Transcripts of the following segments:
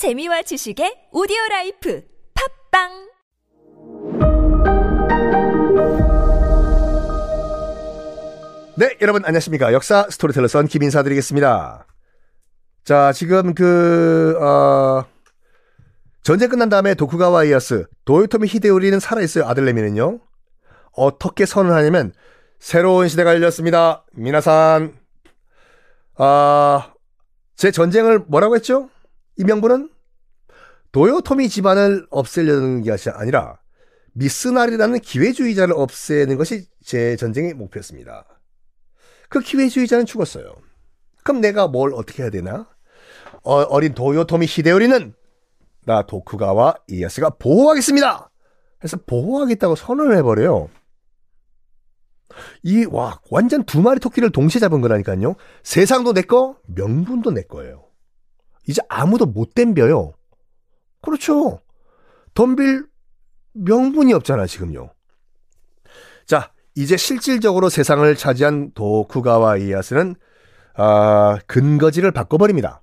재미와 지식의 오디오 라이프 팟빵 네, 여러분 안녕하십니까. 역사 스토리텔러 썬킴 인사 드리겠습니다. 자, 지금 그, 어, 전쟁 끝난 다음에 도쿠가와 이에야스, 도요토미 히데요리는 살아 있어요. 아들내미는요. 어떻게 선언 하냐면, 새로운 시대가 열렸습니다. みなさん. 아, 제 전쟁을 뭐라고 했죠? 이 명분은? 도요토미 집안을 없애려는 것이 아니라, 미스나리라는 기회주의자를 없애는 것이 제 전쟁의 목표였습니다. 그 기회주의자는 죽었어요. 그럼 내가 뭘 어떻게 해야 되나? 어, 린 도요토미 히데요리는 나 도쿠가와 이에야스가 보호하겠습니다. 그래서 보호하겠다고 선언을 해버려요. 이, 와, 완전 두 마리 토끼를 동시에 잡은 거라니까요. 세상도 내 거, 명분도 내 거예요. 이제 아무도 못 덤벼요. 그렇죠. 덤빌 명분이 없잖아, 지금요. 자, 이제 실질적으로 세상을 차지한 도쿠가와 이에야스는 아, 근거지를 바꿔버립니다.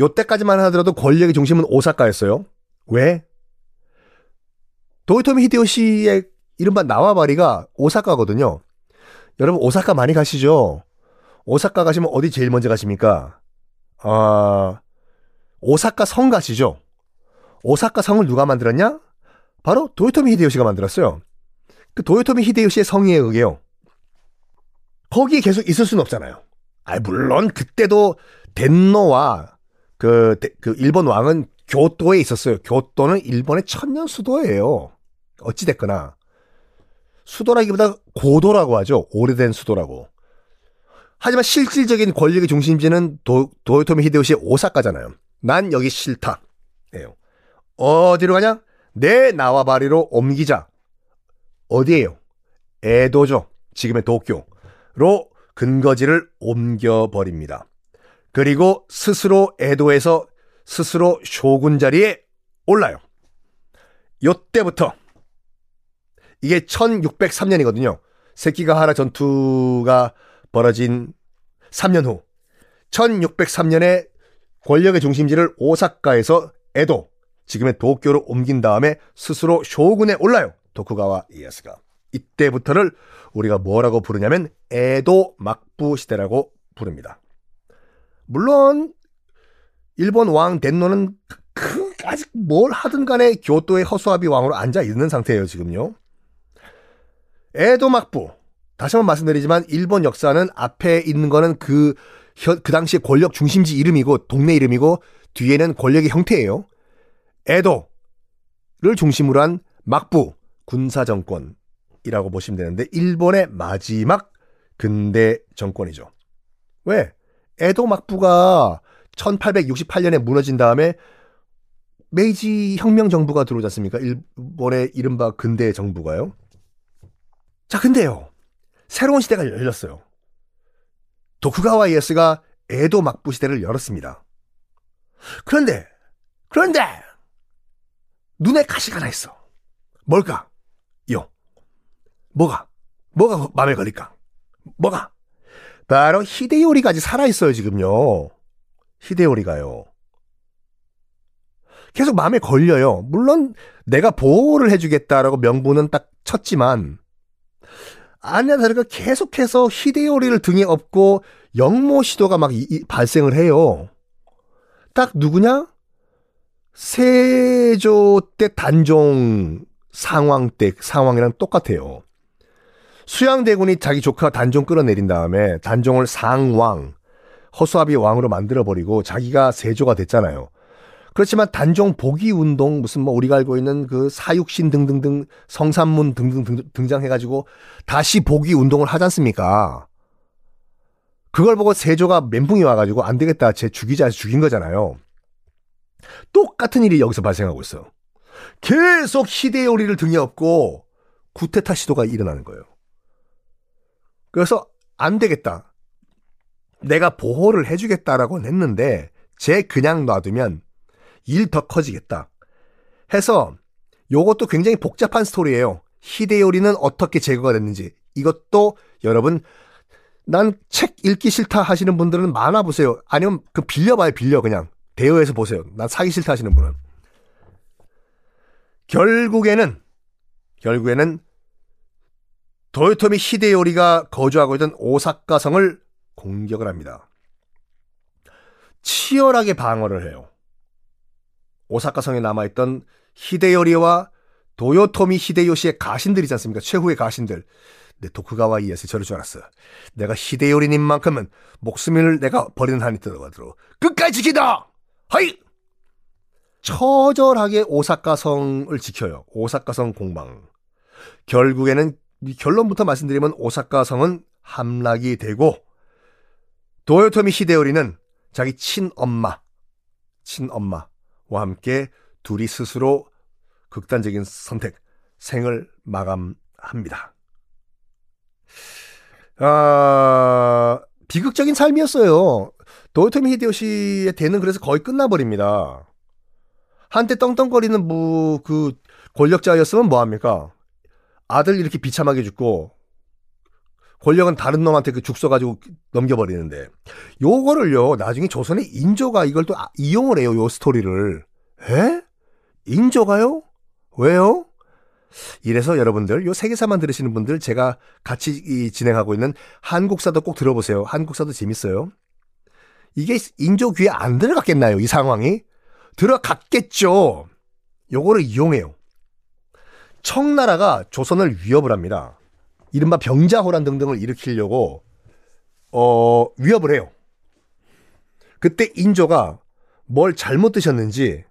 요때까지만 하더라도 권력의 중심은 오사카였어요. 왜? 도요토미 히데요시의 이른바 나와바리가 오사카거든요. 여러분 오사카 많이 가시죠? 오사카 가시면 어디 제일 먼저 가십니까? 아, 오사카 성 가시죠? 오사카 성을 누가 만들었냐? 바로 도요토미 히데요시가 만들었어요. 그 도요토미 히데요시의 성의에 의해요. 거기에 계속 있을 수는 없잖아요. 아, 물론 그때도 덴노와 그, 그 일본 왕은 교토에 있었어요. 교토는 일본의 천년 수도예요. 어찌됐거나. 수도라기보다 고도라고 하죠. 오래된 수도라고. 하지만 실질적인 권력의 중심지는 도, 도요토미 히데요시의 오사카잖아요. 난 여기 싫다. 예요. 어디로 가냐? 내 나와바리로 옮기자. 어디에요? 에도죠. 지금의 도쿄로 근거지를 옮겨버립니다. 그리고 스스로 에도에서 스스로 쇼군 자리에 올라요. 요때부터 이게 1603년이거든요. 세키가하라 전투가 벌어진 3년 후 1603년에 권력의 중심지를 오사카에서 에도, 지금의 도쿄로 옮긴 다음에 스스로 쇼군에 올라요. 도쿠가와 이에야스가. 이때부터를 우리가 뭐라고 부르냐면 에도 막부 시대라고 부릅니다. 물론 일본 왕 덴노는 그 아직 뭘 하든 간에 교토의 허수아비 왕으로 앉아 있는 상태예요, 지금요. 에도 막부. 다시 한번 말씀드리지만 일본 역사는 앞에 있는 거는 그, 그 당시의 권력 중심지 이름이고 동네 이름이고 뒤에는 권력의 형태예요. 에도를 중심으로 한 막부 군사 정권이라고 보시면 되는데 일본의 마지막 근대 정권이죠. 왜? 에도 막부가 1868년에 무너진 다음에 메이지 혁명 정부가 들어오지 않습니까? 일본의 이른바 근대 정부가요. 자, 근데요. 새로운 시대가 열렸어요. 도쿠가와 이에스가 에도 막부 시대를 열었습니다. 그런데, 그런데, 눈에 가시가 하나 있어. 뭘까? 요. 뭐가? 뭐가 마음에 걸릴까? 뭐가? 바로 히데요리가 아직 살아있어요, 지금요. 히데요리가요. 계속 마음에 걸려요. 물론 내가 보호를 해주겠다라고 명분은 딱 쳤지만 다를까 계속해서 히데요리를 등에 업고 영모 시도가 막 이, 이, 발생을 해요. 딱 누구냐? 세조 때 단종 상황 때 상황이랑 똑같아요. 수양대군이 자기 조카 단종 끌어내린 다음에 단종을 상왕, 허수아비 왕으로 만들어버리고 자기가 세조가 됐잖아요. 그렇지만 단종 복위 운동 무슨 뭐 우리가 알고 있는 그 사육신 등등등 성산문 등등 등장해 가지고 다시 복위 운동을 하지 않습니까? 그걸 보고 세조가 멘붕이 와 가지고 안 되겠다 제 죽이자 해서 죽인 거잖아요. 똑같은 일이 여기서 발생하고 있어요. 계속 히데요리를 등에 업고 구테타 시도가 일어나는 거예요. 그래서 안 되겠다. 내가 보호를 해주겠다라고 했는데 쟤 그냥 놔두면 일 더 커지겠다. 해서 요것도 굉장히 복잡한 스토리예요. 히데요리는 어떻게 제거가 됐는지 이것도 여러분 난 책 읽기 싫다 하시는 분들은 많아 보세요. 아니면 그 빌려봐요 빌려 그냥 대여해서 보세요. 난 사기 싫다 하시는 분은. 결국에는, 결국에는 도요토미 히데요리가 거주하고 있던 오사카성을 공격을 합니다. 치열하게 방어를 해요. 오사카성에 남아있던 히데요리와 도요토미 히데요시의 가신들이지 않습니까? 최후의 가신들. 내 도쿠가와 이에스 저럴 줄 알았어. 내가 히데요리님만큼은 목숨을 내가 버리는 한이 들어가도록 끝까지 지키다! 하이! 처절하게 오사카성을 지켜요. 오사카성 공방. 결국에는 결론부터 말씀드리면 오사카성은 함락이 되고 도요토미 히데요리는 자기 친엄마, 친엄마 와 함께 둘이 스스로 극단적인 선택, 생을 마감합니다. 아, 비극적인 삶이었어요. 도요토미 히데요시의 대는 그래서 거의 끝나버립니다. 한때 떵떵거리는 뭐, 그, 권력자였으면 뭐합니까? 아들 이렇게 비참하게 죽고, 권력은 다른 놈한테 그죽 써가지고 넘겨버리는데, 요거를요, 나중에 조선의 인조가 이걸 또 아, 이용을 해요, 요 스토리를. 에? 인조가요? 왜요? 이래서 여러분들, 요 세계사만 들으시는 분들, 제가 같이 진행하고 있는 한국사도 꼭 들어보세요. 한국사도 재밌어요. 이게 인조 귀에 안 들어갔겠나요, 이 상황이? 들어갔겠죠. 요거를 이용해요. 청나라가 조선을 위협을 합니다. 이른바 병자호란 등등을 일으키려고 어, 위협을 해요. 그때 인조가 뭘 잘못 드셨는지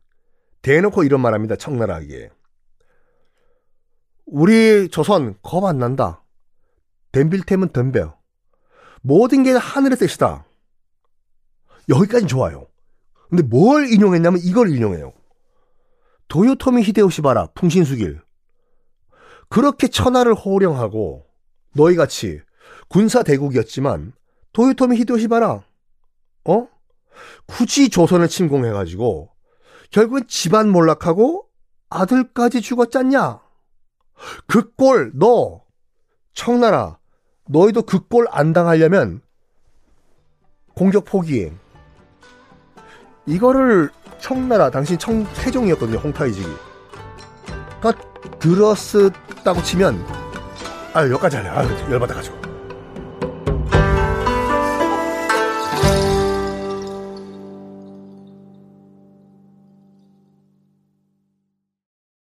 대놓고 이런 말 합니다. 청나라에게. 우리 조선 겁 안 난다. 덤빌템은 덤벼. 모든 게 하늘의 뜻이다. 여기까지 좋아요. 근데 뭘 인용했냐면 이걸 인용해요. 도요토미 히데요시 봐라. 풍신수길. 그렇게 천하를 호령하고 너희같이 군사 대국이었지만 도요토미 히데요시 봐라. 어? 굳이 조선을 침공해가지고 결국은 집안 몰락하고 아들까지 죽었잖냐? 그 꼴 너 청나라 너희도 그 꼴 안 당하려면 공격 포기해. 이거를 청나라 당신 청 태종이었거든요 홍타이직이. 그러니까 들었었다고 치면 아 여기까지 하네. 아 열받아가지고.